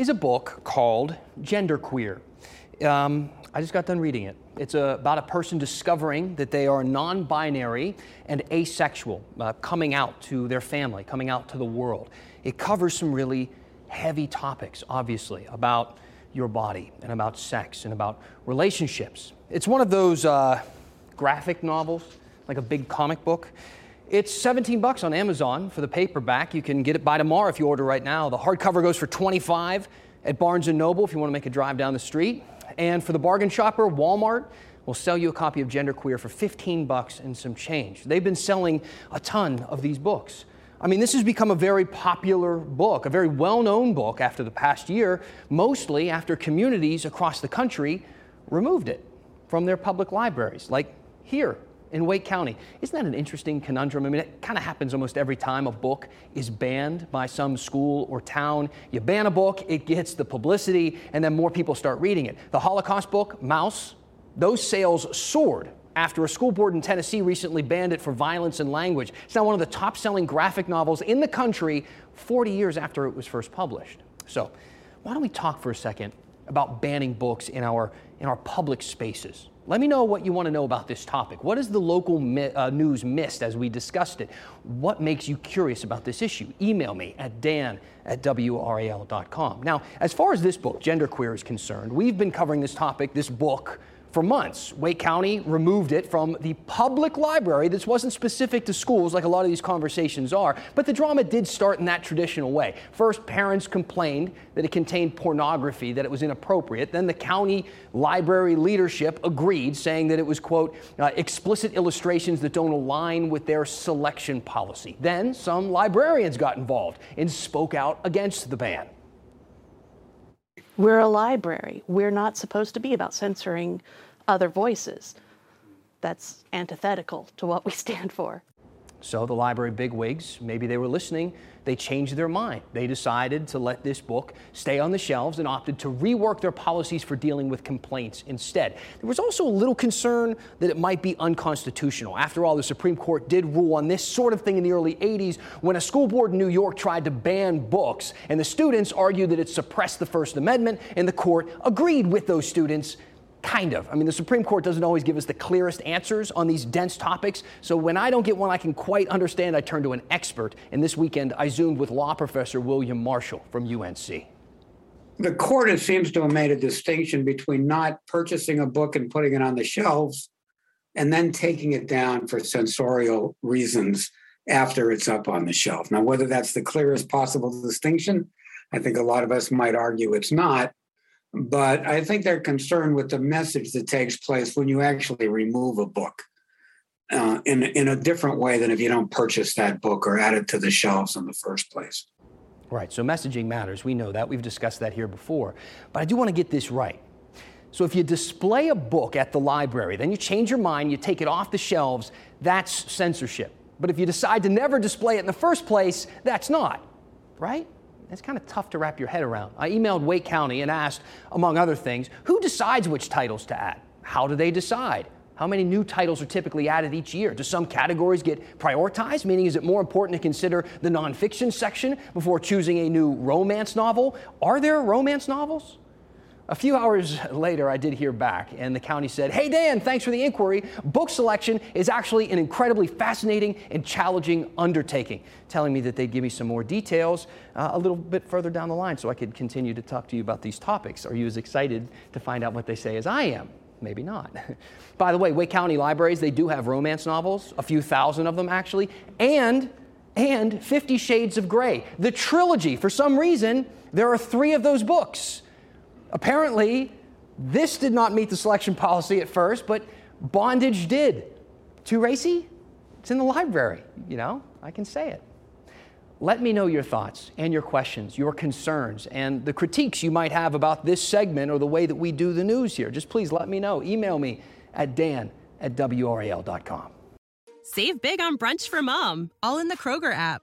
Is a book called Genderqueer. Um, I just got done reading it. It's a, about a person discovering that they are non binary and asexual, uh, coming out to their family, coming out to the world. It covers some really heavy topics, obviously, about your body and about sex and about relationships. It's one of those uh, graphic novels, like a big comic book. It's 17 bucks on Amazon for the paperback. You can get it by tomorrow if you order right now. The hardcover goes for 25 at Barnes & Noble if you want to make a drive down the street. And for the bargain shopper, Walmart will sell you a copy of Genderqueer for 15 bucks and some change. They've been selling a ton of these books. I mean, this has become a very popular book, a very well known book after the past year, mostly after communities across the country removed it from their public libraries, like here in Wake County. Isn't that an interesting conundrum? I mean, it kind of happens almost every time a book is banned by some school or town. You ban a book, it gets the publicity, and then more people start reading it. The Holocaust book, Maus, those sales soared after a school board in Tennessee recently banned it for violence and language. It's now one of the top selling graphic novels in the country 40 years after it was first published. So, why don't we talk for a second about banning books in our, in our public spaces? Let me know what you want to know about this topic. What is the local mi- uh, news missed as we discussed it? What makes you curious about this issue? Email me at dan at wral.com. Now, as far as this book, Genderqueer, is concerned, we've been covering this topic, this book, for months. Wake County removed it from the public library. This wasn't specific to schools like a lot of these conversations are, but the drama did start in that traditional way. First, parents complained that it contained pornography, that it was inappropriate. Then the county library leadership agreed, saying that it was, quote, uh, explicit illustrations that don't align with their selection policy. Then some librarians got involved and spoke out against the ban. We're a library. We're not supposed to be about censoring other voices. That's antithetical to what we stand for. So the library bigwigs, maybe they were listening, they changed their mind. They decided to let this book stay on the shelves and opted to rework their policies for dealing with complaints instead. There was also a little concern that it might be unconstitutional. After all, the Supreme Court did rule on this sort of thing in the early 80s when a school board in New York tried to ban books, and the students argued that it suppressed the First Amendment, and the court agreed with those students Kind of. I mean, the Supreme Court doesn't always give us the clearest answers on these dense topics. So when I don't get one I can quite understand, I turn to an expert. And this weekend, I zoomed with law professor William Marshall from UNC. The court, it seems to have made a distinction between not purchasing a book and putting it on the shelves and then taking it down for censorial reasons after it's up on the shelf. Now, whether that's the clearest possible distinction, I think a lot of us might argue it's not. But I think they're concerned with the message that takes place when you actually remove a book uh, in, in a different way than if you don't purchase that book or add it to the shelves in the first place. Right, so messaging matters. We know that. We've discussed that here before. But I do want to get this right. So if you display a book at the library, then you change your mind, you take it off the shelves, that's censorship. But if you decide to never display it in the first place, that's not, right? It's kind of tough to wrap your head around. I emailed Wake County and asked, among other things, who decides which titles to add? How do they decide? How many new titles are typically added each year? Do some categories get prioritized? Meaning, is it more important to consider the nonfiction section before choosing a new romance novel? Are there romance novels? A few hours later, I did hear back, and the county said, Hey, Dan, thanks for the inquiry. Book selection is actually an incredibly fascinating and challenging undertaking, telling me that they'd give me some more details uh, a little bit further down the line so I could continue to talk to you about these topics. Are you as excited to find out what they say as I am? Maybe not. By the way, Wake County libraries, they do have romance novels, a few thousand of them actually, and and 50 Shades of Grey. The trilogy, for some reason, there are three of those books. Apparently, this did not meet the selection policy at first, but bondage did. Too racy? It's in the library, you know, I can say it. Let me know your thoughts and your questions, your concerns, and the critiques you might have about this segment or the way that we do the news here. Just please let me know. Email me at dan at WRAL.com. Save big on brunch for mom, all in the Kroger app.